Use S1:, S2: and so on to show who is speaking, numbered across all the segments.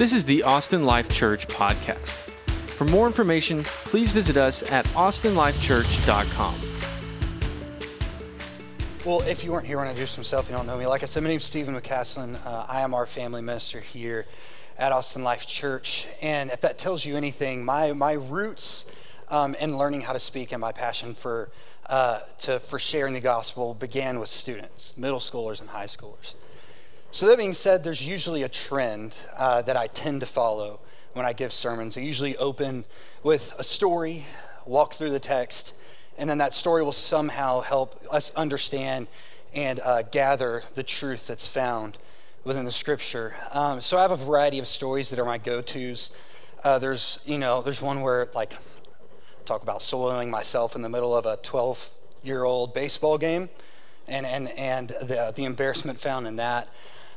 S1: This is the Austin Life Church podcast. For more information, please visit us at austinlifechurch.com.
S2: Well, if you weren't here when I introduced myself, you don't know me. Like I said, my name's Stephen McCaslin. Uh, I am our family minister here at Austin Life Church. And if that tells you anything, my, my roots um, in learning how to speak and my passion for, uh, to, for sharing the gospel began with students, middle schoolers and high schoolers. So, that being said, there's usually a trend uh, that I tend to follow when I give sermons. I usually open with a story, walk through the text, and then that story will somehow help us understand and uh, gather the truth that's found within the scripture. Um, so I have a variety of stories that are my go-tos. Uh, there's, you know, there's one where like talk about soiling myself in the middle of a 12-year-old baseball game, and and and the the embarrassment found in that.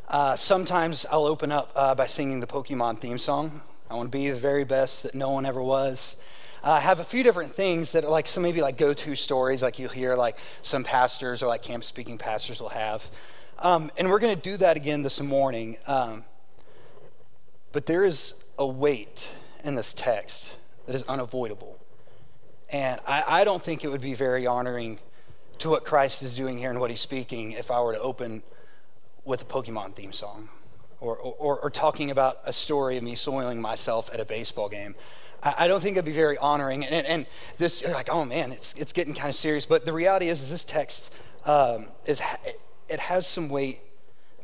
S2: Uh, sometimes I'll open up uh, by singing the Pokemon theme song. I want to be the very best that no one ever was. Uh, I have a few different things that are like some maybe like go-to stories, like you'll hear like some pastors or like camp speaking pastors will have. Um, and we're going to do that again this morning. Um, but there is a weight in this text that is unavoidable. And I, I don't think it would be very honoring to what Christ is doing here and what he's speaking if I were to open with a Pokemon theme song or, or, or, talking about a story of me soiling myself at a baseball game. I, I don't think it'd be very honoring. And, and this, you're like, oh man, it's, it's getting kind of serious. But the reality is, is this text um, is, it has some weight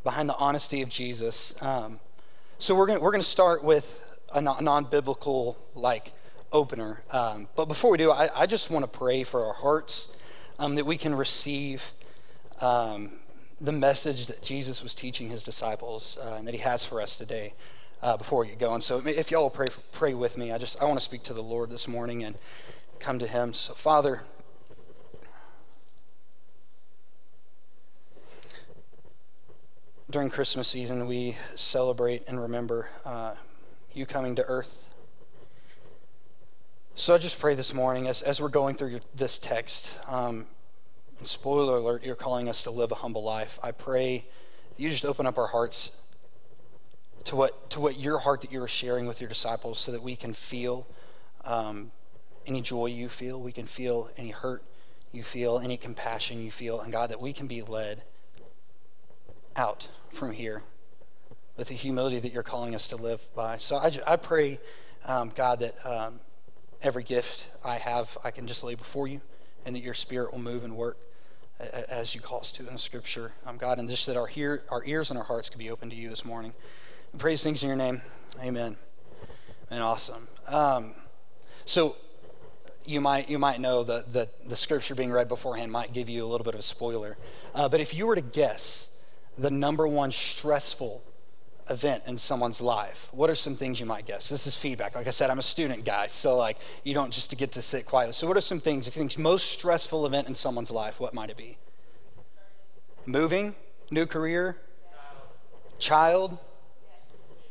S2: behind the honesty of Jesus. Um, so we're going we're gonna start with a non biblical like opener. Um, but before we do, I, I just want to pray for our hearts um, that we can receive um, the message that Jesus was teaching his disciples uh, and that he has for us today uh, before we get going. So if y'all will pray, pray with me, I just I want to speak to the Lord this morning and come to him. So Father, during Christmas season, we celebrate and remember uh, you coming to earth. So I just pray this morning as, as we're going through this text, um, and spoiler alert, you're calling us to live a humble life. I pray that you just open up our hearts to what, to what your heart that you are sharing with your disciples so that we can feel um, any joy you feel, we can feel any hurt you feel, any compassion you feel, and God, that we can be led out from here with the humility that you're calling us to live by. So I, I pray, um, God, that um, every gift I have, I can just lay before you, and that your spirit will move and work as you call us to in the scripture. Um, God, and just that our, hear, our ears and our hearts can be open to you this morning. We praise things in your name. Amen. And awesome. Um, so you might you might know that the, the scripture being read beforehand might give you a little bit of a spoiler. Uh, but if you were to guess the number one stressful event in someone's life what are some things you might guess? This is feedback. Like i said i'm a student guy so like you don't just get to sit quietly. So what are some things if you think most stressful event in someone's life what might it be? Moving new career child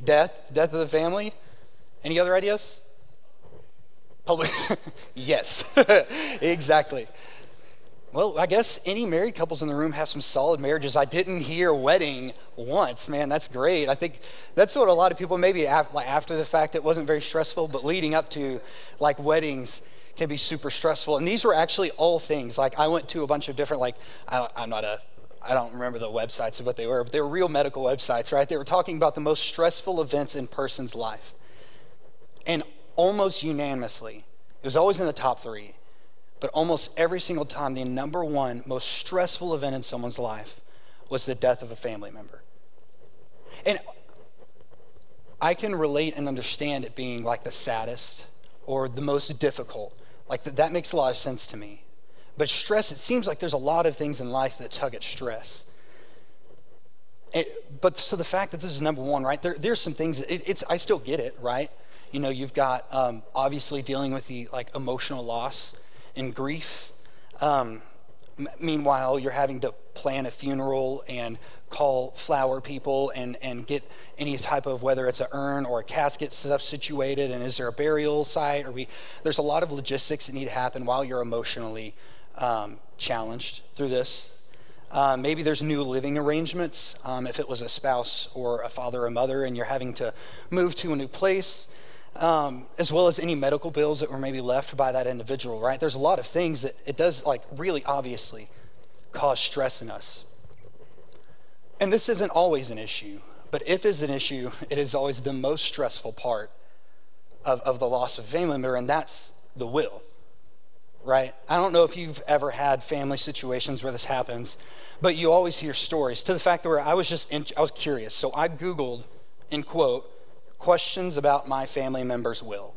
S2: death death of the family. Any other ideas? Public yes exactly well, I guess any married couples in the room have some solid marriages. I didn't hear wedding once. Man, that's great. I think that's what a lot of people, maybe after the fact, it wasn't very stressful, but leading up to like weddings can be super stressful. And these were actually all things. Like I went to a bunch of different, like, I am not a, I don't remember the websites of what they were, but they were real medical websites, right? They were talking about the most stressful events in person's life. And almost unanimously, it was always in the top three but almost every single time, the number one most stressful event in someone's life was the death of a family member. And I can relate and understand it being like the saddest or the most difficult. Like that, that makes a lot of sense to me. But stress, it seems like there's a lot of things in life that tug at stress. It, but so the fact that this is number one, right? There, there's some things. It, it's I still get it, right? You know, you've got um, obviously dealing with the like emotional loss in grief. Um, m- meanwhile, you're having to plan a funeral and call flower people and, and get any type of whether it's an urn or a casket stuff situated and is there a burial site? Or we there's a lot of logistics that need to happen while you're emotionally um, challenged through this. Uh, maybe there's new living arrangements. Um, if it was a spouse or a father or mother and you're having to move to a new place, um, as well as any medical bills that were maybe left by that individual, right? There's a lot of things that it does, like, really obviously cause stress in us. And this isn't always an issue, but if it's an issue, it is always the most stressful part of, of the loss of a family member, and that's the will right? I don't know if you've ever had family situations where this happens, but you always hear stories to the fact that I was just in, I was curious. So I googled in quote questions about my family member's will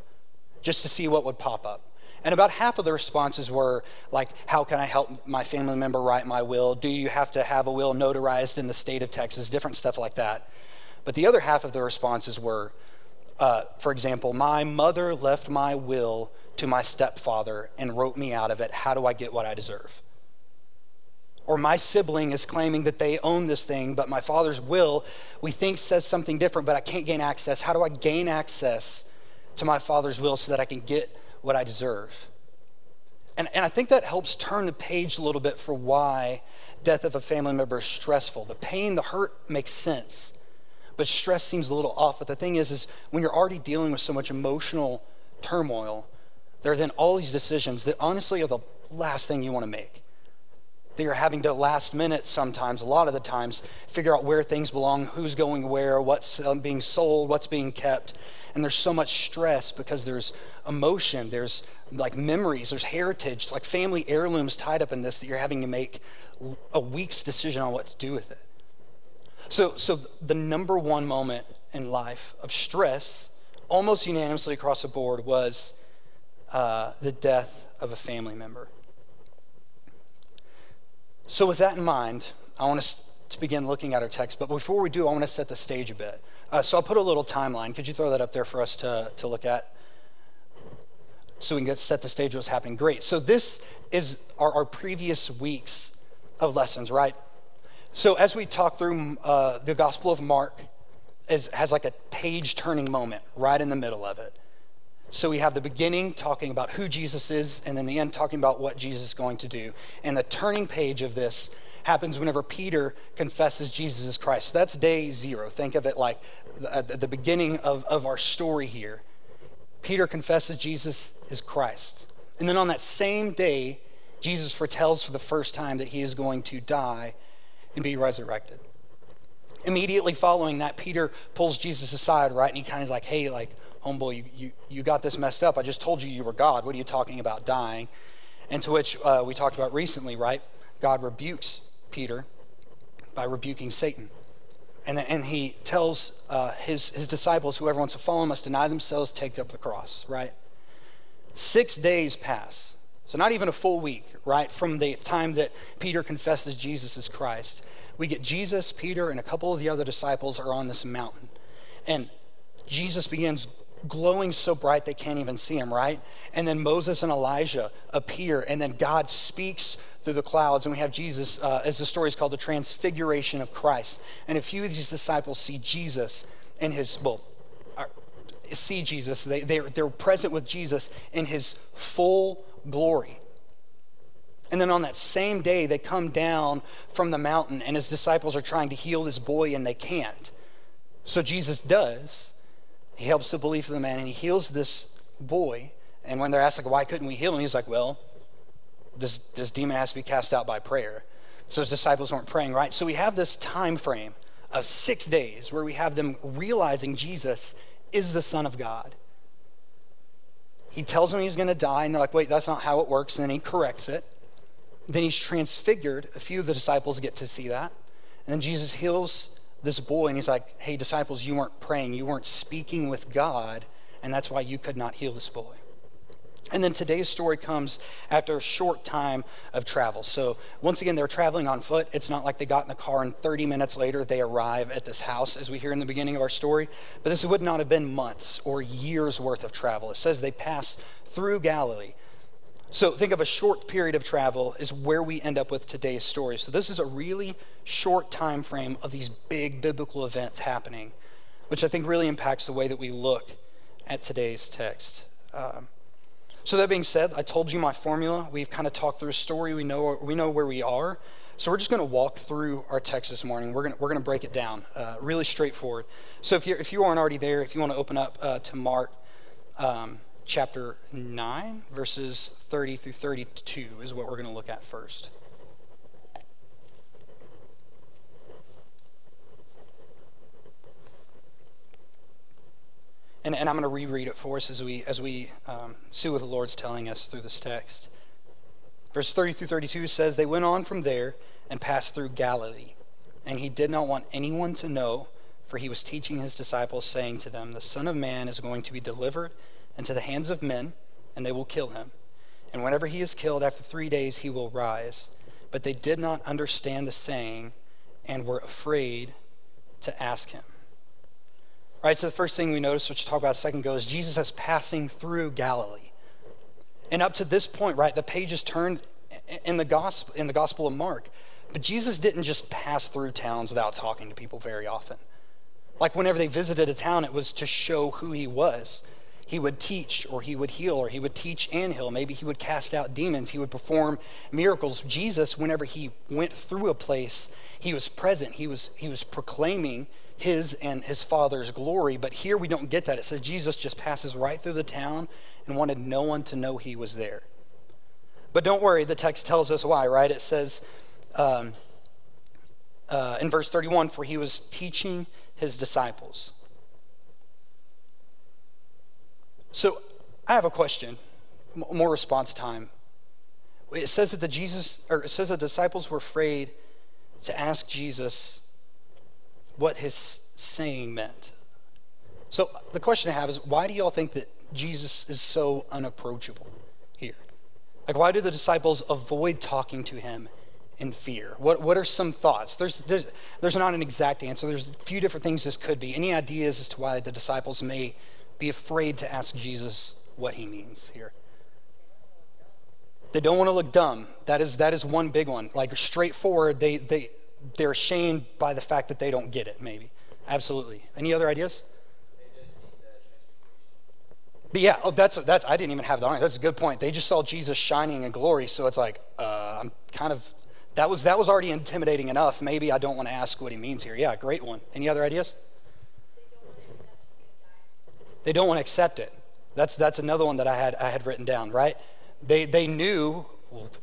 S2: just to see what would pop up. And about half of the responses were like, How can I help my family member write my will? Do you have to have a will notarized in the state of Texas? Different stuff like that. But the other half of the responses were, uh, for example, my mother left my will to my stepfather and wrote me out of it. How do I get what I deserve? Or my sibling is claiming that they own this thing, but my father's will, we think, says something different, but I can't gain access. How do I gain access to my father's will so that I can get what I deserve? And, and I think that helps turn the page a little bit for why death of a family member is stressful. The pain, the hurt makes sense, but stress seems a little off. But the thing is, is when you're already dealing with so much emotional turmoil, there are then all these decisions that honestly are the last thing you want to make. That you're having to last minute sometimes, a lot of the times, figure out where things belong, who's going where, what's um, being sold, what's being kept. And there's so much stress because there's emotion, there's like memories, there's heritage, like family heirlooms tied up in this that you're having to make a week's decision on what to do with it. So, so the number one moment in life of stress, almost unanimously across the board, was uh, the death of a family member. So, with that in mind, I want us to begin looking at our text. But before we do, I want to set the stage a bit. Uh, so, I'll put a little timeline. Could you throw that up there for us to, to look at? So we can get set the stage what's happening. Great. So, this is our, our previous weeks of lessons, right? So, as we talk through uh, the Gospel of Mark, is, has like a page turning moment right in the middle of it. So we have the beginning talking about who Jesus is, and then the end talking about what Jesus is going to do. And the turning page of this happens whenever Peter confesses Jesus is Christ. that's day zero. Think of it like the, the beginning of, of our story here. Peter confesses Jesus is Christ. And then on that same day, Jesus foretells for the first time that he is going to die and be resurrected. Immediately following that, Peter pulls Jesus aside, right? And he kind of is like, hey, like, homeboy, you, you, you got this messed up. I just told you you were God. What are you talking about dying? And to which uh, we talked about recently, right? God rebukes Peter by rebuking Satan. And, and he tells uh, his, his disciples, whoever wants to follow him must deny themselves, take up the cross, right? Six days pass. So, not even a full week, right? From the time that Peter confesses Jesus is Christ. We get Jesus, Peter, and a couple of the other disciples are on this mountain. And Jesus begins glowing so bright they can't even see him, right? And then Moses and Elijah appear, and then God speaks through the clouds, and we have Jesus, uh, as the story is called, the transfiguration of Christ. And a few of these disciples see Jesus in his, well, uh, see Jesus. They, they're, they're present with Jesus in his full glory. And then on that same day, they come down from the mountain, and his disciples are trying to heal this boy, and they can't. So Jesus does. He helps the belief of the man and he heals this boy. And when they're asked, like, why couldn't we heal him? He's like, well, this, this demon has to be cast out by prayer. So his disciples weren't praying, right? So we have this time frame of six days where we have them realizing Jesus is the Son of God. He tells them he's going to die, and they're like, wait, that's not how it works. And then he corrects it. Then he's transfigured. A few of the disciples get to see that. And then Jesus heals this boy and he's like, Hey, disciples, you weren't praying, you weren't speaking with God, and that's why you could not heal this boy. And then today's story comes after a short time of travel. So, once again, they're traveling on foot. It's not like they got in the car and 30 minutes later they arrive at this house, as we hear in the beginning of our story. But this would not have been months or years worth of travel. It says they passed through Galilee. So think of a short period of travel is where we end up with today's story. So this is a really short time frame of these big biblical events happening, which I think really impacts the way that we look at today's text. Um, so that being said, I told you my formula. We've kind of talked through a story. We know we know where we are. So we're just going to walk through our text this morning. We're going we're going to break it down, uh, really straightforward. So if, you if you aren't already there, if you want to open up uh, to Mark um, chapter 9, verses 30 through 32 is what we're going to look at first. And, and I'm going to reread it for us as we, as we um, see what the Lord's telling us through this text. Verse 30 through 32 says, They went on from there and passed through Galilee. And he did not want anyone to know, for he was teaching his disciples, saying to them, The Son of Man is going to be delivered into the hands of men, and they will kill him. And whenever he is killed, after three days he will rise. But they did not understand the saying and were afraid to ask him. All right, so the first thing we notice, which we'll talk about a second ago, is Jesus is passing through Galilee. And up to this point, right, the page is turned in the gospel in the Gospel of Mark. But Jesus didn't just pass through towns without talking to people very often. Like whenever they visited a town, it was to show who he was. He would teach, or he would heal, or he would teach and heal. Maybe he would cast out demons. He would perform miracles. Jesus, whenever he went through a place, he was present. He was, he was proclaiming his and his father's glory. But here we don't get that. It says Jesus just passes right through the town and wanted no one to know he was there. But don't worry, the text tells us why, right? It says um, uh, in verse 31 for he was teaching his disciples. So I have a question, more response time. It says that the Jesus, or it says the disciples were afraid to ask Jesus what his saying meant. So the question I have is why do y'all think that Jesus is so unapproachable here? Like, why do the disciples avoid talking to him in fear? What, what are some thoughts? There's, there's, there's not an exact answer. There's a few different things this could be. Any ideas as to why the disciples may be afraid to ask Jesus what he means here? They don't want to look dumb. That is, that is one big one. Like, straightforward, they, they, they're ashamed by the fact that they don't get it, maybe. Absolutely. Any other ideas? But yeah, oh, that's that's. I didn't even have that on. That's a good point. They just saw Jesus shining in glory, so it's like uh, I'm kind of. That was that was already intimidating enough. Maybe I don't want to ask what he means here. Yeah, great one. Any other ideas? They don't want to accept it. That's that's another one that I had I had written down. Right? They they knew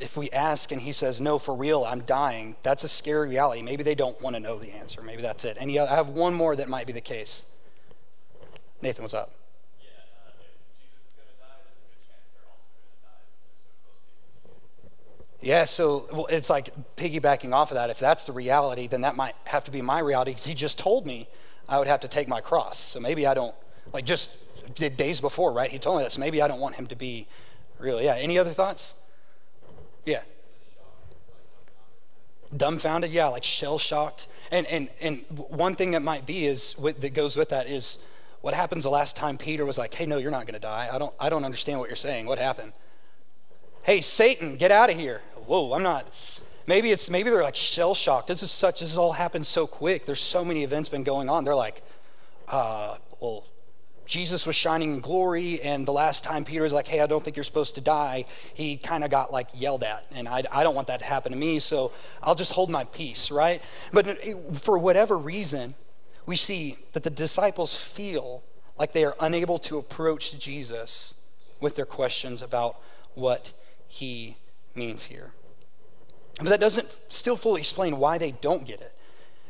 S2: if we ask and he says no for real, I'm dying. That's a scary reality. Maybe they don't want to know the answer. Maybe that's it. Any I have one more that might be the case. Nathan, what's up? Uh, yeah, so well, it's like piggybacking off of that. If that's the reality, then that might have to be my reality because he just told me I would have to take my cross. So maybe I don't, like just days before, right? He told me this. Maybe I don't want him to be really. Yeah, any other thoughts? Yeah. Dumbfounded, yeah, like shell shocked. And, and, and one thing that might be is that goes with that is what happens the last time Peter was like, hey, no, you're not going to die. I don't, I don't understand what you're saying. What happened? hey, Satan, get out of here. Whoa, I'm not. Maybe it's maybe they're like shell shocked. This is such. This has all happened so quick. There's so many events been going on. They're like, uh, well, Jesus was shining in glory, and the last time Peter was like, hey, I don't think you're supposed to die, he kind of got like yelled at. And I, I don't want that to happen to me, so I'll just hold my peace, right? But for whatever reason, we see that the disciples feel like they are unable to approach Jesus with their questions about what he means here. But that doesn't still fully explain why they don't get it.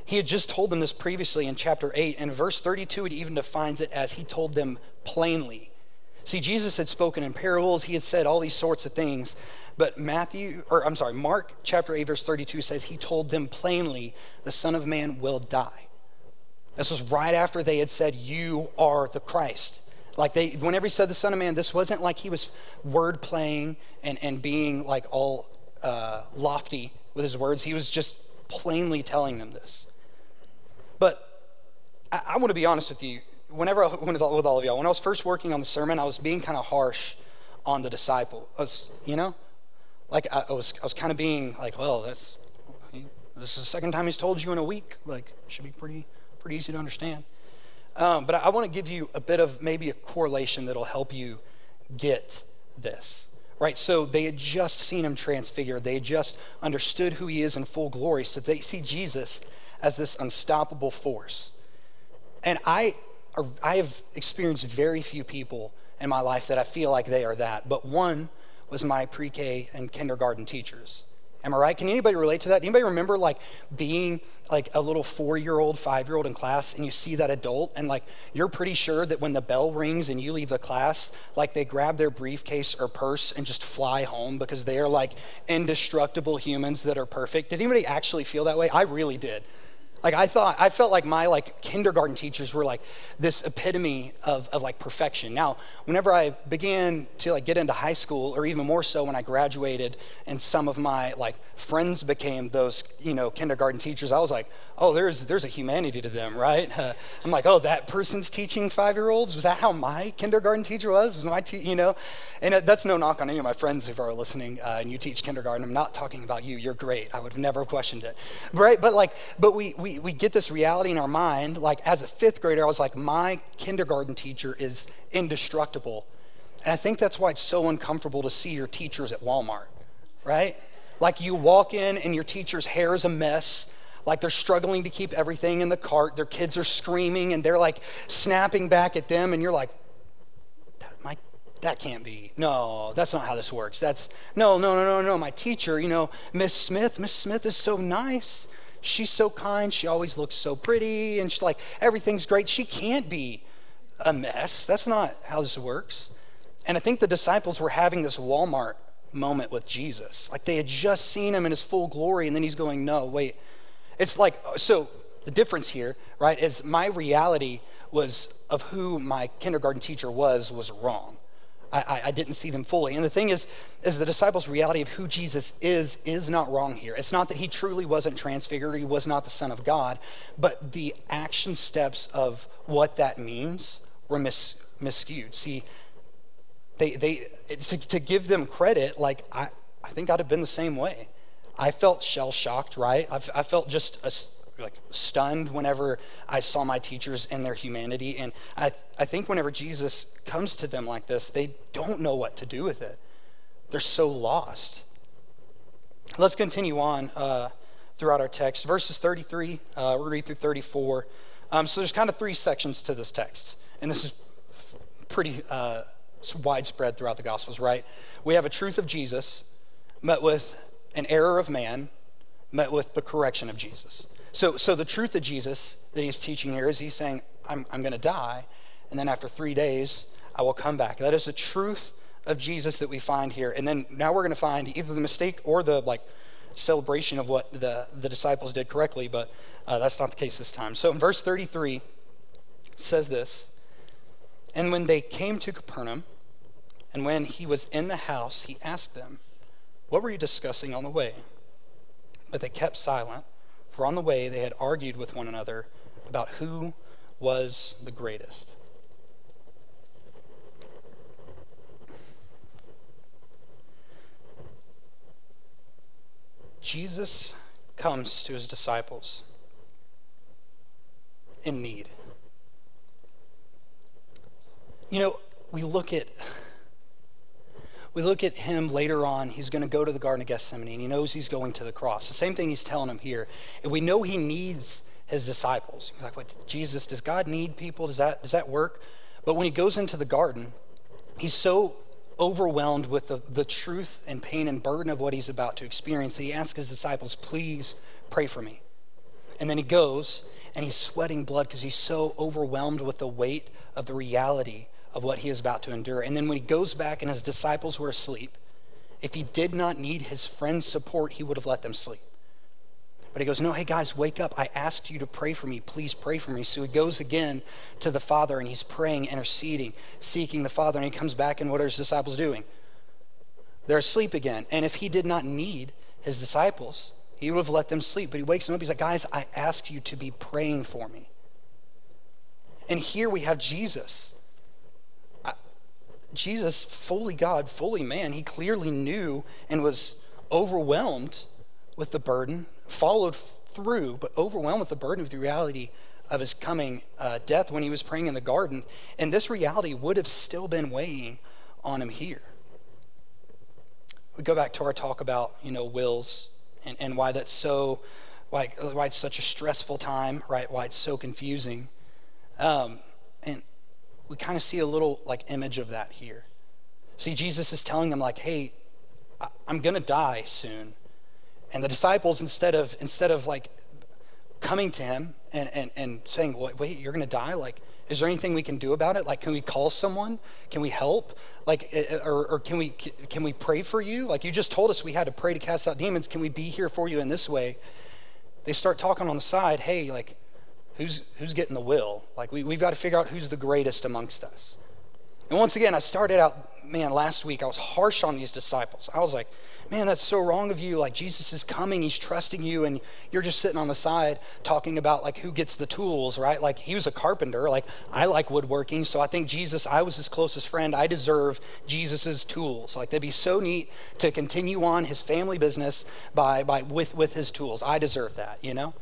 S2: He had just told them this previously in chapter 8, and verse 32, it even defines it as he told them plainly. See, Jesus had spoken in parables, he had said all these sorts of things, but Matthew, or I'm sorry, Mark chapter 8, verse 32 says he told them plainly, the Son of Man will die. This was right after they had said, You are the Christ. Like they, whenever he said the Son of Man, this wasn't like he was word playing and, and being like all uh, lofty with his words. He was just plainly telling them this. But I, I want to be honest with you. Whenever I, with all of y'all, when I was first working on the sermon, I was being kind of harsh on the disciple. I was, you know, like I, I was, I was kind of being like, well, that's this is the second time he's told you in a week. Like, should be pretty, pretty easy to understand. Um, but I want to give you a bit of maybe a correlation that'll help you get this. right? So they had just seen him transfigured. They had just understood who he is in full glory. So they see Jesus as this unstoppable force. And I, I have experienced very few people in my life that I feel like they are that. But one was my pre K and kindergarten teachers. Am I right? Can anybody relate to that? Anybody remember like being like a little four-year-old, five-year-old in class, and you see that adult, and like you're pretty sure that when the bell rings and you leave the class, like they grab their briefcase or purse and just fly home because they are like indestructible humans that are perfect. Did anybody actually feel that way? I really did. Like I thought, I felt like my like kindergarten teachers were like this epitome of, of like perfection. Now, whenever I began to like get into high school, or even more so when I graduated, and some of my like friends became those you know kindergarten teachers, I was like, oh, there's there's a humanity to them, right? Uh, I'm like, oh, that person's teaching five year olds. Was that how my kindergarten teacher was? Was my te- you know? And uh, that's no knock on any of my friends if are listening uh, and you teach kindergarten. I'm not talking about you. You're great. I would have never questioned it, right? But like, but we we we, we get this reality in our mind. Like as a fifth grader, I was like, my kindergarten teacher is indestructible. And I think that's why it's so uncomfortable to see your teachers at Walmart, right? Like you walk in and your teacher's hair is a mess. Like they're struggling to keep everything in the cart. Their kids are screaming and they're like snapping back at them. And you're like, that, my, that can't be. No, that's not how this works. That's, no, no, no, no, no. My teacher, you know, Miss Smith, Miss Smith is so nice she's so kind. She always looks so pretty. And she's like, everything's great. She can't be a mess. That's not how this works. And I think the disciples were having this Walmart moment with Jesus. Like they had just seen him in his full glory, and then he's going, No, wait. It's like, so the difference here, right, is my reality was of who my kindergarten teacher was, was wrong. I, I, didn't see them fully. And the thing is, is the disciples' reality of who Jesus is is not wrong here. It's not that he truly wasn't transfigured, he was not the Son of God, but the action steps of what that means were mis, miscued. See, they, they to, to give them credit, like I, I think I'd have been the same way. I felt shell shocked, right? I, I felt just a, like stunned whenever I saw my teachers in their humanity. And I, I think whenever Jesus comes to them like this, they don't know what to do with it. They're so lost. Let's continue on uh, throughout our text. Verses 33, uh, we'll read through 34. Um, so there's kind of three sections to this text. And this is pretty uh, widespread throughout the Gospels, right? We have a truth of Jesus met with an error of man, met with the correction of Jesus. So, so the truth of Jesus that he's teaching here is he's saying, I'm, I'm going to die, and then after three days, I will come back. That is the truth of Jesus that we find here. And then now we're going to find either the mistake or the like celebration of what the, the disciples did correctly, but uh, that's not the case this time. So in verse 33 says this And when they came to Capernaum, and when he was in the house, he asked them, What were you discussing on the way? But they kept silent. For on the way they had argued with one another about who was the greatest. Jesus comes to his disciples in need. You know, we look at we look at him later on, he's going to go to the Garden of Gethsemane, and he knows he's going to the cross. The same thing he's telling them here. And we know he needs his disciples. You're like, what, Jesus, does God need people? Does that, does that work? But when he goes into the garden, he's so overwhelmed with the, the truth and pain and burden of what he's about to experience that he asks his disciples, please pray for me. And then he goes and he's sweating blood because he's so overwhelmed with the weight of the reality of what he is about to endure. And then when he goes back and his disciples were asleep, if he did not need his friend's support, he would have let them sleep. But he goes, No, hey guys, wake up. I asked you to pray for me. Please pray for me. So he goes again to the Father and he's praying, interceding, seeking the Father. And he comes back, and what are his disciples doing? They're asleep again. And if he did not need his disciples, he would have let them sleep. But he wakes them up. He's like, Guys, I asked you to be praying for me. And here we have Jesus Jesus, fully God, fully man, he clearly knew and was overwhelmed with the burden, followed through, but overwhelmed with the burden of the reality of his coming uh, death when he was praying in the garden. And this reality would have still been weighing on him here. we go back to our talk about, you know, wills and, and why that's so, why, why it's such a stressful time, right? Why it's so confusing. Um, we kind of see a little like image of that here. See, Jesus is telling them like, hey, I'm to die soon. And the disciples, instead of, instead of like coming to him and, and, and saying, wait, wait you're to die? Like, is there anything we can do about it? Like, can we call someone? Can we help? Like, eh, eh, or, or can we can we pray for you? Like, you just told us we had to pray to cast out demons. Can we be here for you in this way? They start talking on the side. Hey, like, who's who's getting the will? Like, we we've got to figure out who's the greatest amongst us. And once again, I started out, man, last week I was harsh on these disciples. I was like, man, that's so wrong of you. Like, Jesus is coming, he's trusting you, and you're just sitting on the side talking about like who gets the tools, right? Like, he was a carpenter. Like, I like woodworking, so I think Jesus, I was his closest friend. I deserve Jesus's tools. Like, that'd be so neat to continue on his family business by, by with, with his tools. I deserve that, you know?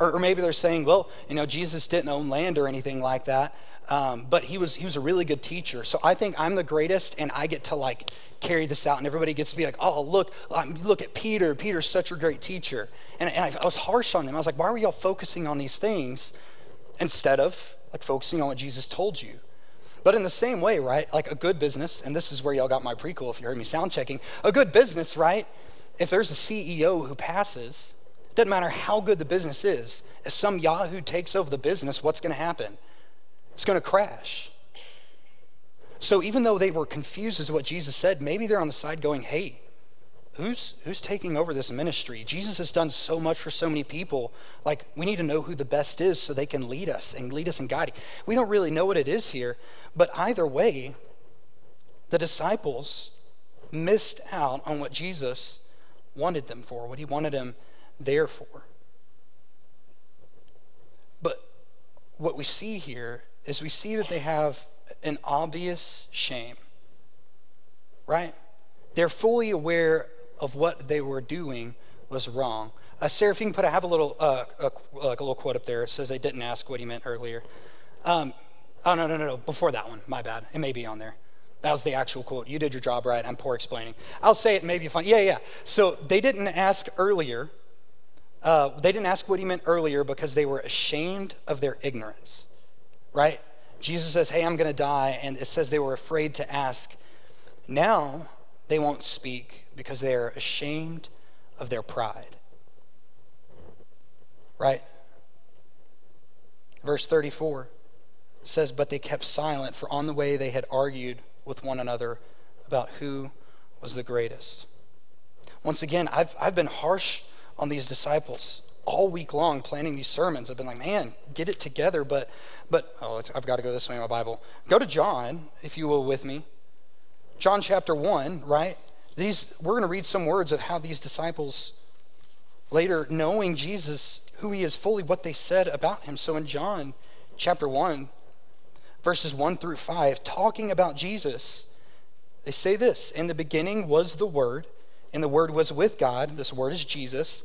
S2: Or, or maybe they're saying, well, you know, Jesus didn't own land or anything like that. Um, but he was he was a really good teacher. So I think I'm the greatest, and I get to like carry this out, and everybody gets to be like, "Oh, look, um, look at Peter. Peter's such a great teacher." And, and I, I was harsh on him. I was like, "Why were y'all focusing on these things instead of like focusing on what Jesus told you?" But in the same way, right? Like a good business, and this is where y'all got my prequel if you heard me sound checking. A good business, right? If there's a CEO who passes, doesn't matter how good the business is. If some Yahoo takes over the business, what's going to happen? It's going to crash. So even though they were confused as to what Jesus said, maybe they're on the side going, hey, who's who's taking over this ministry? Jesus has done so much for so many people. Like we need to know who the best is so they can lead us and lead us and guide. We don't really know what it is here, but either way, the disciples missed out on what Jesus wanted them for, what he wanted them there for. But what we see here is we see that they have an obvious shame, right? They're fully aware of what they were doing was wrong. Uh, can put, I have a little, uh, a, like a little quote up there. It says they didn't ask what he meant earlier. Um, oh no, no, no, no. Before that one, my bad. It may be on there. That was the actual quote. You did your job right. I'm poor explaining. I'll say it. Maybe fun. Yeah, yeah. So they didn't ask earlier. Uh, they didn't ask what he meant earlier because they were ashamed of their ignorance right? Jesus says, Hey, I'm going to die. And it says they were afraid to ask. Now they won't speak because they are ashamed of their pride. Right? Verse 34 says, But they kept silent, for on the way they had argued with one another about who was the greatest. Once again, I've, I've been harsh on these disciples all week long planning these sermons. I've been like, man, get it together. But, but oh, I've got to go this way in my Bible. Go to John, if you will, with me. John chapter 1, right? These, we're going to read some words of how these disciples, later knowing Jesus, who he is fully, what they said about him. So in John chapter 1, verses 1 through 5, talking about Jesus, they say this In the beginning was the Word, and the Word was with God. This Word is Jesus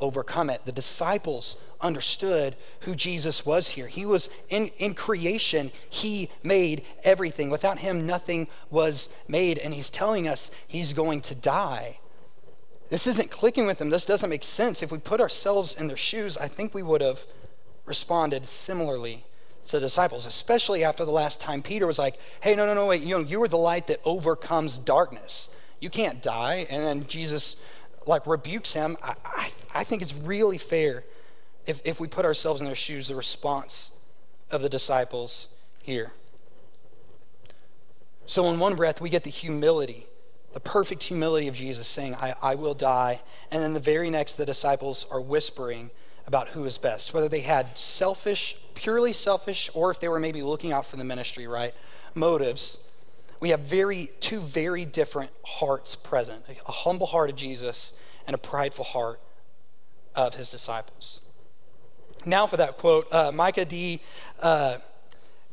S2: overcome it. The disciples understood who Jesus was here. He was in, in creation, He made everything. Without Him, nothing was made. And He's telling us He's going to die. This isn't clicking with them. This doesn't make sense. If we put ourselves in their shoes, I think we would have responded similarly to the disciples, especially after the last time Peter was like, hey, no, no, no, wait, you know, you are the light that overcomes darkness. You can't die. And then Jesus like rebukes him. I, I, I think it's really fair if, if we put ourselves in their shoes, the response of the disciples here. So, in one breath, we get the humility, the perfect humility of Jesus saying, I, I will die. And then the very next, the disciples are whispering about who is best, whether they had selfish, purely selfish, or if they were maybe looking out for the ministry, right? Motives. We have very two very different hearts present a humble heart of Jesus and a prideful heart of his disciples. Now for that quote, uh, Micah D. Uh,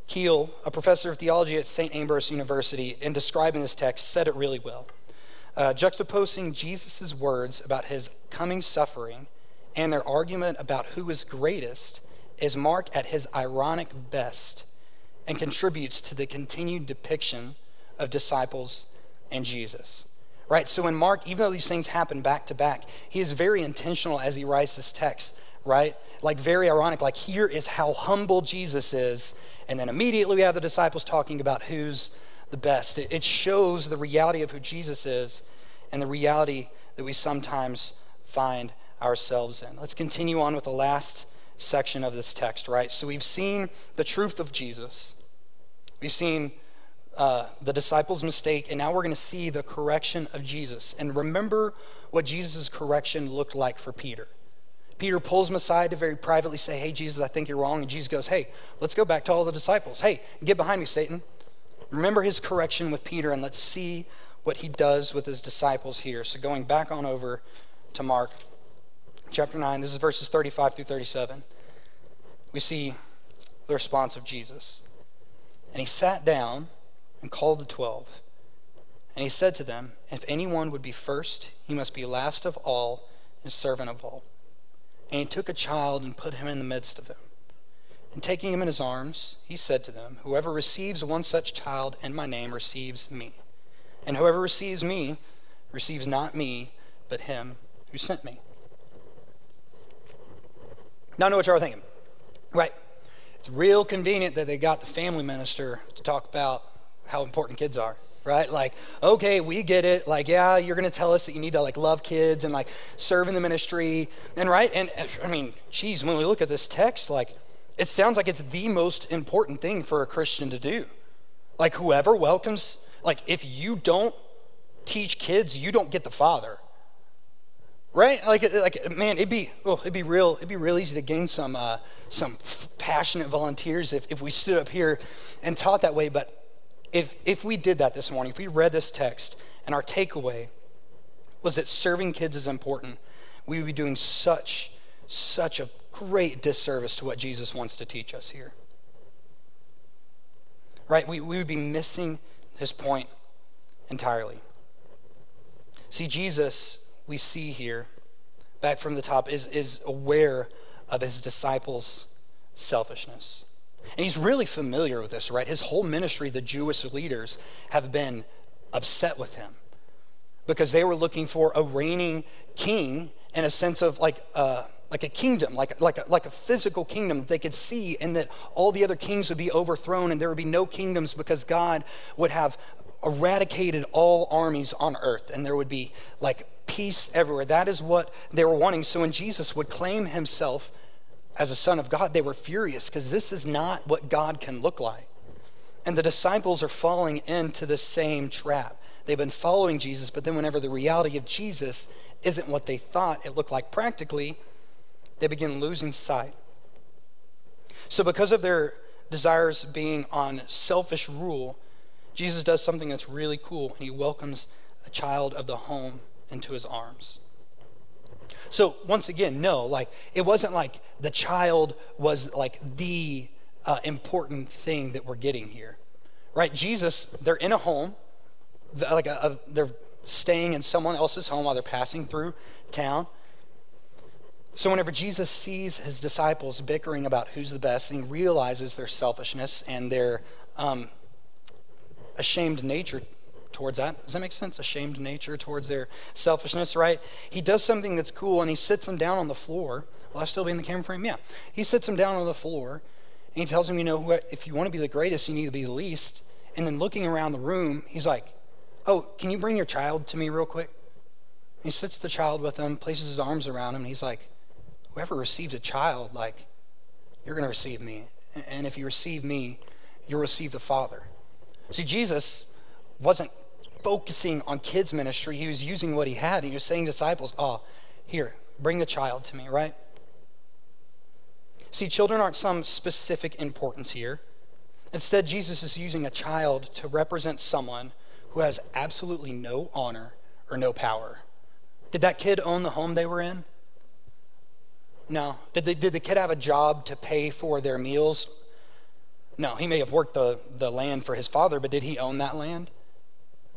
S2: Kiel, a professor of theology at St. Ambrose University, in describing this text, said it really well. Uh, juxtaposing Jesus' words about his coming suffering and their argument about who is greatest is Mark at his ironic best and contributes to the continued depiction of disciples and Jesus. Right? So in Mark, even though these things happen back to back, he is very intentional as he writes this text, right? Like very ironic, like here is how humble Jesus is. And then immediately we have the disciples talking about who's the best. It, it shows the reality of who Jesus is and the reality that we sometimes find ourselves in. Let's continue on with the last section of this text, right? So we've seen the truth of Jesus. We've seen uh, the disciples' mistake, and now we're going to see the correction of Jesus. And remember what Jesus' correction looked like for Peter. Peter pulls him aside to very privately say, Hey, Jesus, I think you're wrong. And Jesus goes, Hey, let's go back to all the disciples. Hey, get behind me, Satan. Remember his correction with Peter, and let's see what he does with his disciples here. So, going back on over to Mark chapter 9, this is verses 35 through 37. We see the response of Jesus. And he sat down and called the twelve. And he said to them, If anyone would be first, he must be last of all and servant of all. And he took a child and put him in the midst of them. And taking him in his arms, he said to them, Whoever receives one such child in my name receives me. And whoever receives me receives not me, but him who sent me. Now I know what you're thinking. Right. It's real convenient that they got the family minister to talk about how important kids are right? Like okay we get it. Like yeah you're to tell us that you need to like love kids and like serve in the ministry. And right and i mean geez when we look at this text like it sounds like it's the most important thing for a christian to do. Like whoever welcomes like if you don't teach kids you don't get the father. Right? Like, like man, it'd be well, it'd be real, it'd be real easy to gain some uh, some passionate volunteers if, if we stood up here and taught that way. But if if we did that this morning, if we read this text and our takeaway was that serving kids is important, we would be doing such such a great disservice to what Jesus wants to teach us here. Right? We, we would be missing his point entirely. See, Jesus we see here, back from the top, is, is aware of his disciples' selfishness. And he's really familiar with this, right? His whole ministry, the Jewish leaders have been upset with him because they were looking for a reigning king in a sense of like, uh, like a kingdom, like, like, a, like a physical kingdom that they could see, and that all the other kings would be overthrown, and there would be no kingdoms because God would have eradicated all armies on earth, and there would be like peace everywhere. That is what they were wanting. So when Jesus would claim himself as a son of God, they were furious because this is not what God can look like. And the disciples are falling into the same trap. They've been following Jesus, but then whenever the reality of Jesus isn't what they thought it looked like practically, they begin losing sight. So, because of their desires being on selfish rule, Jesus does something that's really cool, and he welcomes a child of the home into his arms. So, once again, no, like, it wasn't like the child was like the uh, important thing that we're getting here, right? Jesus, they're in a home, like, a, a, they're staying in someone else's home while they're passing through town. So, whenever Jesus sees his disciples bickering about who's the best, and he realizes their selfishness and their um, ashamed nature towards that. Does that make sense? Ashamed nature towards their selfishness, right? He does something that's cool and he sits them down on the floor. Will I still be in the camera frame? Yeah. He sits them down on the floor and he tells them, you know, if you want to be the greatest, you need to be the least. And then looking around the room, he's like, oh, can you bring your child to me real quick? And he sits the child with him, places his arms around him, and he's like, whoever receives a child, like, you're going to receive me. And if you receive me, you'll receive the Father. See, Jesus wasn't focusing on kids' ministry. He was using what he had. He was saying disciples, Oh, here, bring the child to me, right? See, children aren't some specific importance here. Instead, Jesus is using a child to represent someone who has absolutely no honor or no power. Did that kid own the home they were in? No. Did, they, did the kid have a job to pay for their meals? No, he may have worked the, the land for his father, but did he own that land?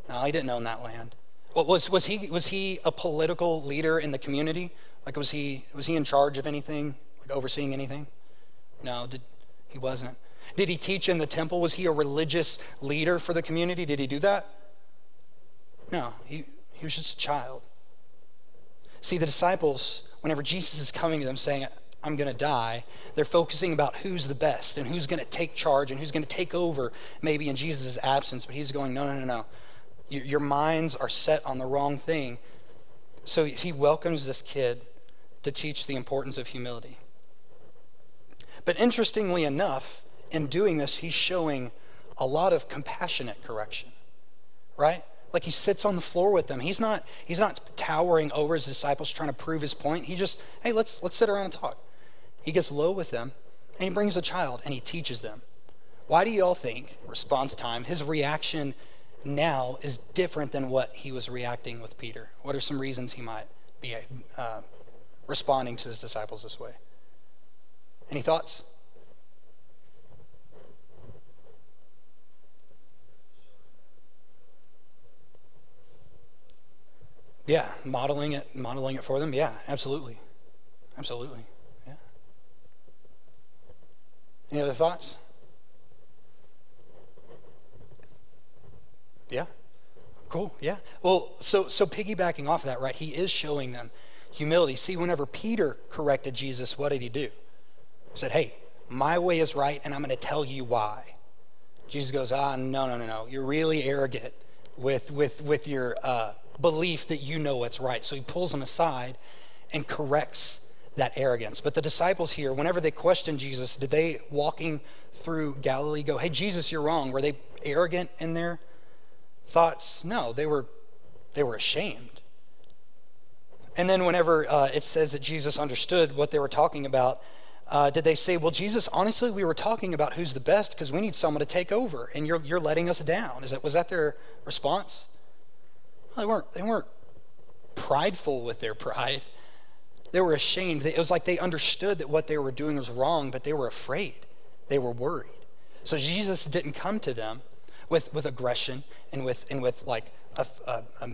S2: No, he didn't own that land. Well, was, was, he, was he a political leader in the community? Like, was he, was he in charge of anything, like overseeing anything? No, did, he wasn't. Did he teach in the temple? Was he a religious leader for the community? Did he do that? No, he, he was just a child. See, the disciples, whenever Jesus is coming to them saying, I'm going to die, they're focusing about who's the best and who's going to take charge and who's going to take over, maybe in Jesus' absence. But he's going, no, no, no, no. Your, minds are set on the wrong thing. So he welcomes this kid to teach the importance of humility. But interestingly enough, in doing this, he's showing a lot of compassionate correction, right? Like he sits on the floor with them. He's not, he's not towering over his disciples trying to prove his point. He just, hey, let's, let's sit around and talk. He gets low with them and he brings a child and he teaches them. Why do you all think, response time, his reaction now is different than what he was reacting with Peter? What are some reasons he might be uh, responding to his disciples this way? Any thoughts? Yeah, modeling it, modeling it for them. Yeah, absolutely, absolutely. Yeah. Any other thoughts? Yeah. Cool. Yeah. Well, so so piggybacking off of that, right? He is showing them humility. See, whenever Peter corrected Jesus, what did he do? He said, "Hey, my way is right, and I'm going to tell you why." Jesus goes, "Ah, no, no, no, no. You're really arrogant with with with your." Uh, belief that you know what's right. So he pulls him aside and corrects that arrogance. But the disciples here, whenever they questioned Jesus, did they walking through Galilee go, hey, Jesus, you're wrong? Were they arrogant in their thoughts? No, they were, they were ashamed. And then whenever uh, it says that Jesus understood what they were talking about, uh, did they say, well, Jesus, honestly, we were talking about who's the best because we need someone to take over, and you're, you're letting us down? Is that, was that their response? They weren't, they weren't prideful with their pride. They were ashamed. It was like they understood that what they were doing was wrong, but they were afraid. They were worried. So Jesus didn't come to them with, with aggression and with, and with like a, a, a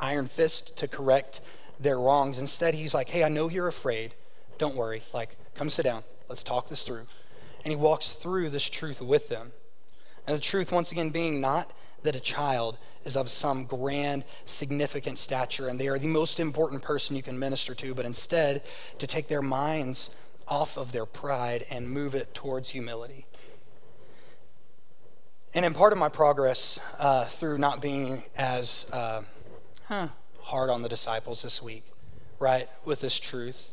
S2: iron fist to correct their wrongs. Instead, he's like, hey, I know you're afraid. Don't worry. Like, come sit down. Let's talk this through. And he walks through this truth with them. And the truth, once again, being not that a child is of some grand, significant stature and they are the most important person you can minister to, but instead to take their minds off of their pride and move it towards humility. And in part of my progress uh, through not being as uh, huh, hard on the disciples this week, right, with this truth,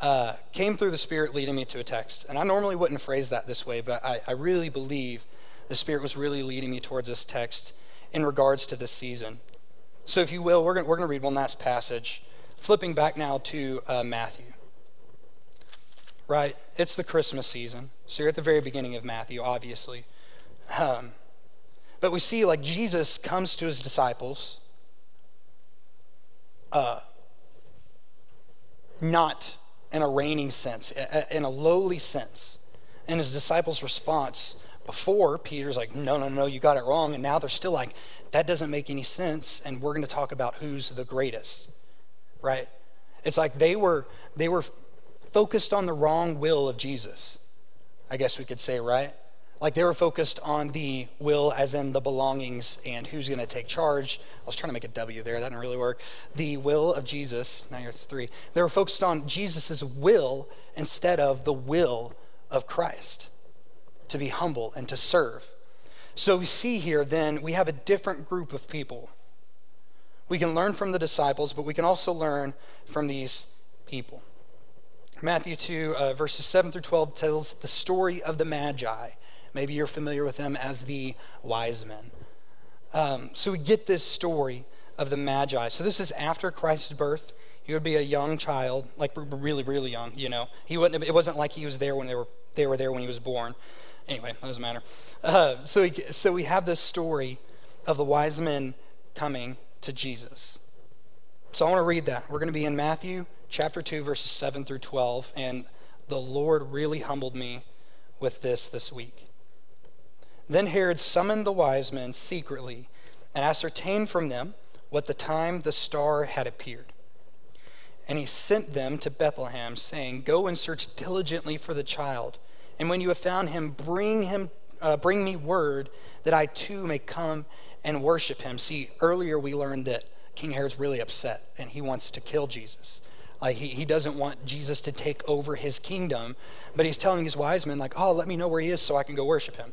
S2: uh, came through the Spirit leading me to a text. And I normally wouldn't phrase that this way, but I, I really believe the Spirit was really leading me towards this text in regards to this season. So, if you will, we're going we're to read one last passage, flipping back now to uh, Matthew. Right? It's the Christmas season. So, you're at the very beginning of Matthew, obviously. Um, but we see, like, Jesus comes to his disciples, uh, not in a reigning sense, in a lowly sense. And his disciples' response before, Peter's like, no, no, no, you got it wrong. And now they're still like, that doesn't make any sense. And we're going to talk about who's the greatest, right? It's like they were, they were focused on the wrong will of Jesus, I guess we could say, right? Like they were focused on the will, as in the belongings and who's going to take charge. I was trying to make a W there, that didn't really work. The will of Jesus, now you're three. They were focused on Jesus' will instead of the will of Christ to be humble and to serve. So we see here then we have a different group of people. We can learn from the disciples, but we can also learn from these people. Matthew 2, uh, verses 7 through 12 tells the story of the Magi. Maybe you're familiar with them as the wise men. Um, so we get this story of the Magi. So this is after Christ's birth. He would be a young child, like really, really young. You know, he wouldn't. Have, it wasn't like he was there when they were they were there when he was born. Anyway, doesn't matter. Uh, so, we, so we have this story of the wise men coming to Jesus. So I want to read that. We're going to be in Matthew chapter 2, verses 7 through 12. And the Lord really humbled me with this this week. Then Herod summoned the wise men secretly and ascertained from them what the time the star had appeared. And he sent them to Bethlehem, saying, Go and search diligently for the child. And when you have found him, bring him, uh, bring me word that I too may come and worship him. See, earlier we learned that King Herod's really upset and he wants to kill Jesus. Like he, he doesn't want Jesus to take over his kingdom, but he's telling his wise men, like, oh, let me know where he is so I can go worship him.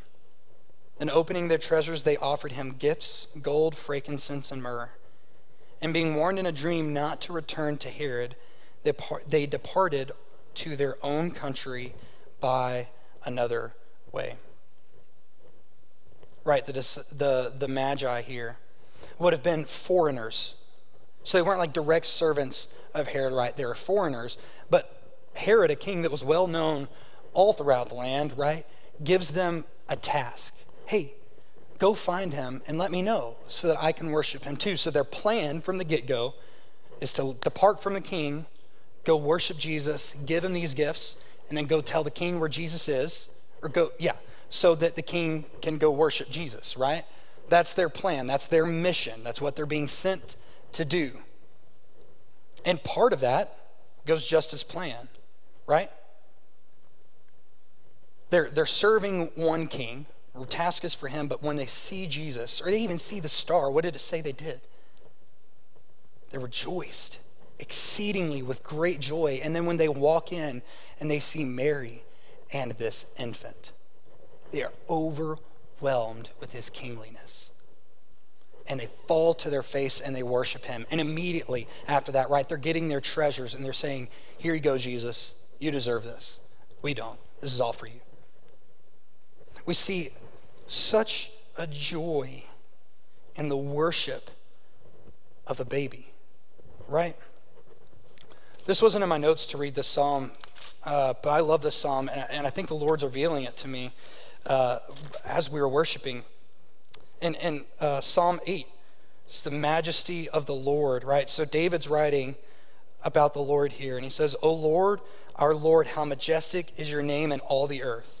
S2: And opening their treasures, they offered him gifts gold, frankincense, and myrrh. And being warned in a dream not to return to Herod, they departed to their own country by another way. Right, the, the, the Magi here would have been foreigners. So they weren't like direct servants of Herod, right? They were foreigners. But Herod, a king that was well known all throughout the land, right, gives them a task. Hey, go find him and let me know so that I can worship him too. So their plan from the get go is to depart from the king, go worship Jesus, give him these gifts, and then go tell the king where Jesus is, or go, yeah, so that the king can go worship Jesus, right? That's their plan. That's their mission. That's what they're being sent to do. And part of that goes just as planned, right? They're, they're serving one king, the task is for him, but when they see Jesus, or they even see the star, what did it say they did? They rejoiced exceedingly with great joy. And then when they walk in and they see Mary and this infant, they are overwhelmed with his kingliness and they fall to their face and they worship him. And immediately after that, right, they're getting their treasures and they're saying, Here you go, Jesus. You deserve this. We don't. This is all for you. We see such a joy in the worship of a baby, right? This wasn't in my notes to read this psalm, uh, but I love this psalm, and, and, I think the Lord's revealing it to me uh, as we were worshiping in, in uh, Psalm 8. It's the majesty of the Lord, right? So David's writing about the Lord here, and he says, O Lord, our Lord, how majestic is your name in all the earth.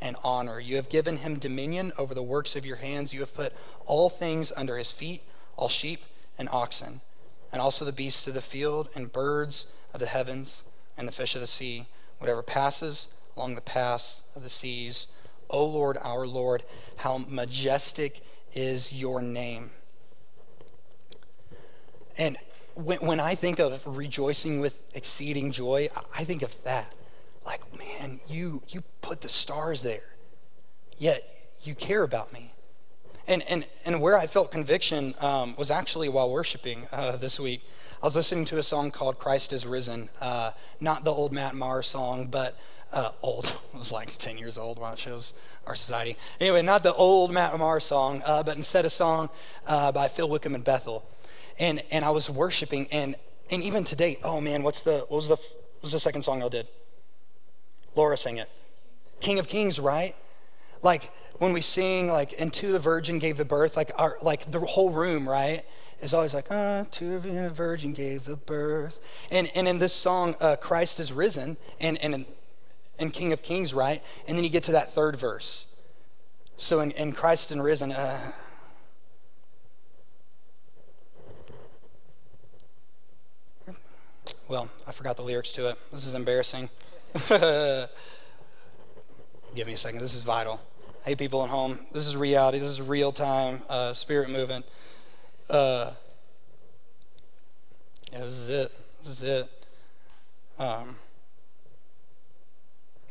S2: and honor. You have given him dominion over the works of your hands. You have put all things under his feet, all sheep and oxen, and also the beasts of the field and birds of the heavens and the fish of the sea, whatever passes along the paths of the seas. O Lord, our Lord, how majestic is your name and when, when I think of rejoicing with exceeding joy, I think of that. Like, man, you, you put the stars there, yet you care about me. And, and, and where I felt conviction um, was actually while worshiping uh, this week. I was listening to a song called Christ is Risen. Uh, not the old Matt Maher song, but uh, old. it was like 10 years old when it shows our society. Anyway, not the old Matt Maher song, uh, but instead a song uh, by Phil Wickham and Bethel and and I was worshiping, and and even today, oh man, what's the what was the what was the second song I did? Laura sang it, King of Kings, right? Like when we sing like "And to the Virgin gave the birth," like our like the whole room, right? Is always like, ah, to the Virgin gave the birth, and and in this song, uh, Christ is risen, and and in King of Kings, right? And then you get to that third verse. So in, in Christ and risen, uh, Well, I forgot the lyrics to it. This is embarrassing. Give me a second. This is vital. Hey, people at home, this is reality. This is real time uh, spirit moving. Uh, Yeah, this is it. This is it. Um,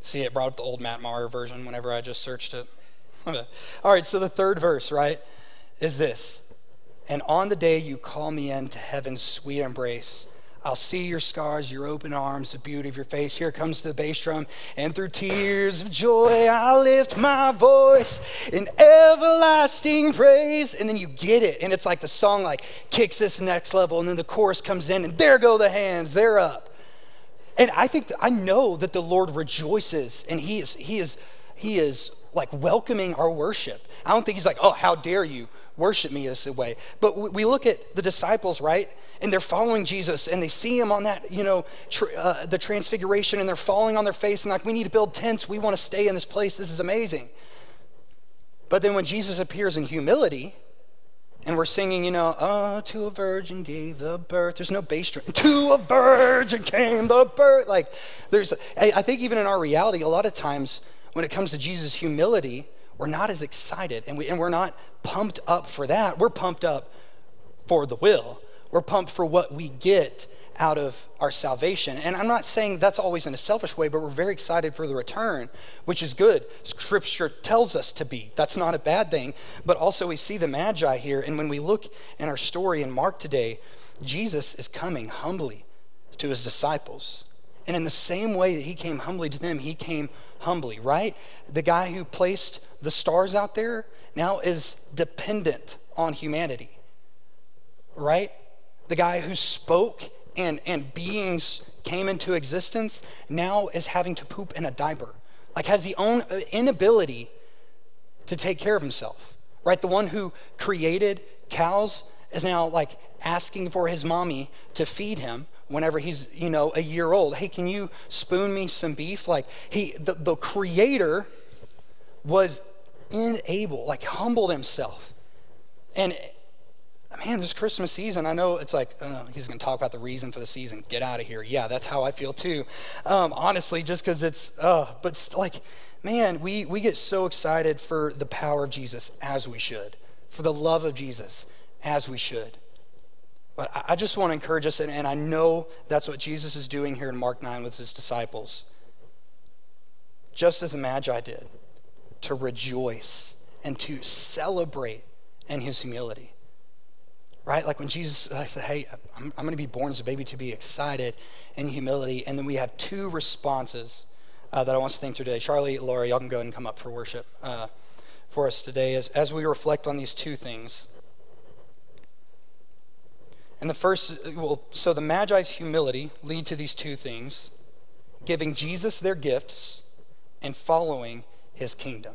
S2: see, it brought up the old Matt Maher version whenever I just searched it. All right, so the third verse, right, is this. And on the day you call me into heaven's sweet embrace, I'll see your scars, your open arms, the beauty of your face. Here comes the bass drum. And through tears of joy, I lift my voice in everlasting praise. And then you get it. And it's like the song like kicks this next level. And then the chorus comes in, and there go the hands. They're up. And I think, I know that the Lord rejoices and he is, he is, he is like welcoming our worship. I don't think he's like, oh, how dare you worship me this way. But we look at the disciples, right? And they're following Jesus and they see him on that, you know, tr- uh, the transfiguration and they're falling on their face and like, we need to build tents. We want to stay in this place. This is amazing. But then when Jesus appears in humility, and we're singing, you know, oh, to a virgin gave the birth. There's no bass drum. To a virgin came the birth. Like, there's, I think even in our reality, a lot of times when it comes to Jesus' humility, we're not as excited and, we, and we're not pumped up for that. We're pumped up for the will. We're pumped for what we get out of our salvation. And I'm not saying that's always in a selfish way, but we're very excited for the return, which is good. Scripture tells us to be. That's not a bad thing. But also, we see the Magi here. And when we look in our story in Mark today, Jesus is coming humbly to his disciples. And in the same way that he came humbly to them, he came humbly, right? The guy who placed the stars out there now is dependent on humanity, right? The guy who spoke and, and beings came into existence now is having to poop in a diaper, like has the own uh, inability to take care of himself, right? The one who created cows is now like asking for his mommy to feed him whenever he's you know a year old hey can you spoon me some beef like he the, the creator was unable like humbled himself and man, this Christmas season, I know it's like, uh, he's going to talk about the reason for the season. Get out of here. Yeah, that's how I feel too. Um, honestly, just because it's, uh, but like, man, we, we get so excited for the power of Jesus as we should, for the love of Jesus as we should. But I, just want to encourage us, and, I know that's what Jesus is doing here in Mark 9 with his disciples. Just as the Magi did, to rejoice and to celebrate in his humility right? Like when Jesus I said, hey, I'm, I'm going to be born as a baby to be excited in humility. And then we have two responses uh, that I want to think through today. Charlie, Laura, y'all can go and come up for worship uh, for us today as, as we reflect on these two things. And the first, well, so the Magi's humility lead to these two things giving Jesus their gifts and following his kingdom,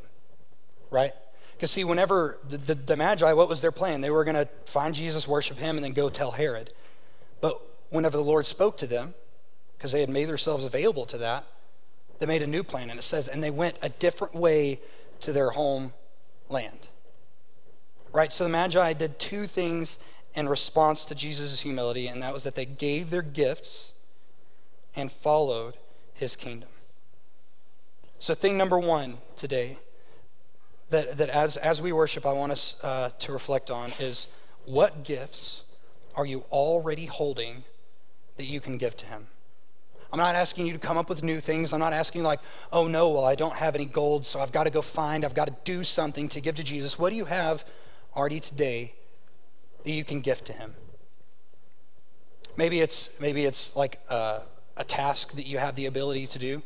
S2: right? Because, see, whenever the, the, the, Magi, what was their plan? They were going to find Jesus, worship him, and then go tell Herod. But whenever the Lord spoke to them, because they had made themselves available to that, they made a new plan. And it says, and they went a different way to their home land. Right? So the Magi did two things in response to Jesus' humility, and that was that they gave their gifts and followed his kingdom. So, thing number one today that, that as, as we worship, I want us uh, to reflect on is what gifts are you already holding that you can give to Him? I'm not asking you to come up with new things. I'm not asking, like, oh no, well, I don't have any gold, so I've got to go find, I've got to do something to give to Jesus. What do you have already today that you can gift to Him? Maybe it's, maybe it's like a, a task that you have the ability to do.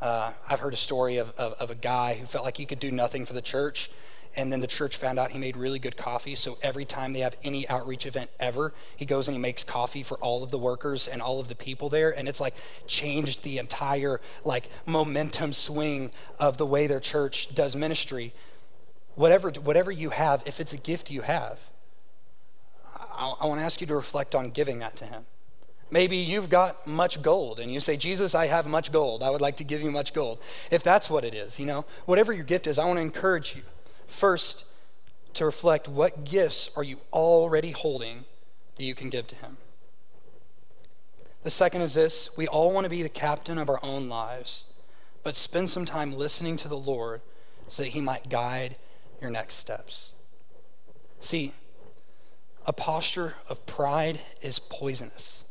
S2: Uh, I've heard a story of, of, of, a guy who felt like he could do nothing for the church. And then the church found out he made really good coffee. So every time they have any outreach event ever, he goes and he makes coffee for all of the workers and all of the people there. And it's like changed the entire like momentum swing of the way their church does ministry. Whatever, whatever you have, if it's a gift you have, I, I want to ask you to reflect on giving that to him. Maybe you've got much gold and you say, Jesus, I have much gold. I would like to give you much gold. If that's what it is, you know, whatever your gift is, I want to encourage you first to reflect what gifts are you already holding that you can give to Him. The second is this we all want to be the captain of our own lives, but spend some time listening to the Lord so that He might guide your next steps. See, a posture of pride is poisonous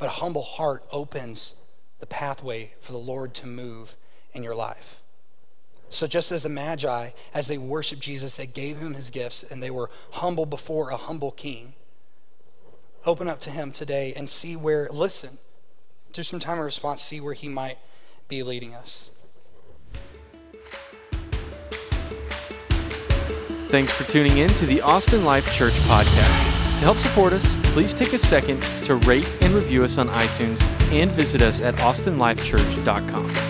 S2: but a humble heart opens the pathway for the Lord to move in your life. So, just as the Magi, as they worshiped Jesus, they gave him his gifts and they were humble before a humble king. Open up to him today and see where, listen, do some time of response, see where he might be leading us.
S1: Thanks for tuning in to the Austin Life Church podcast. To help support us, please take a second to rate and review us on iTunes and visit us at austinlifechurch.com.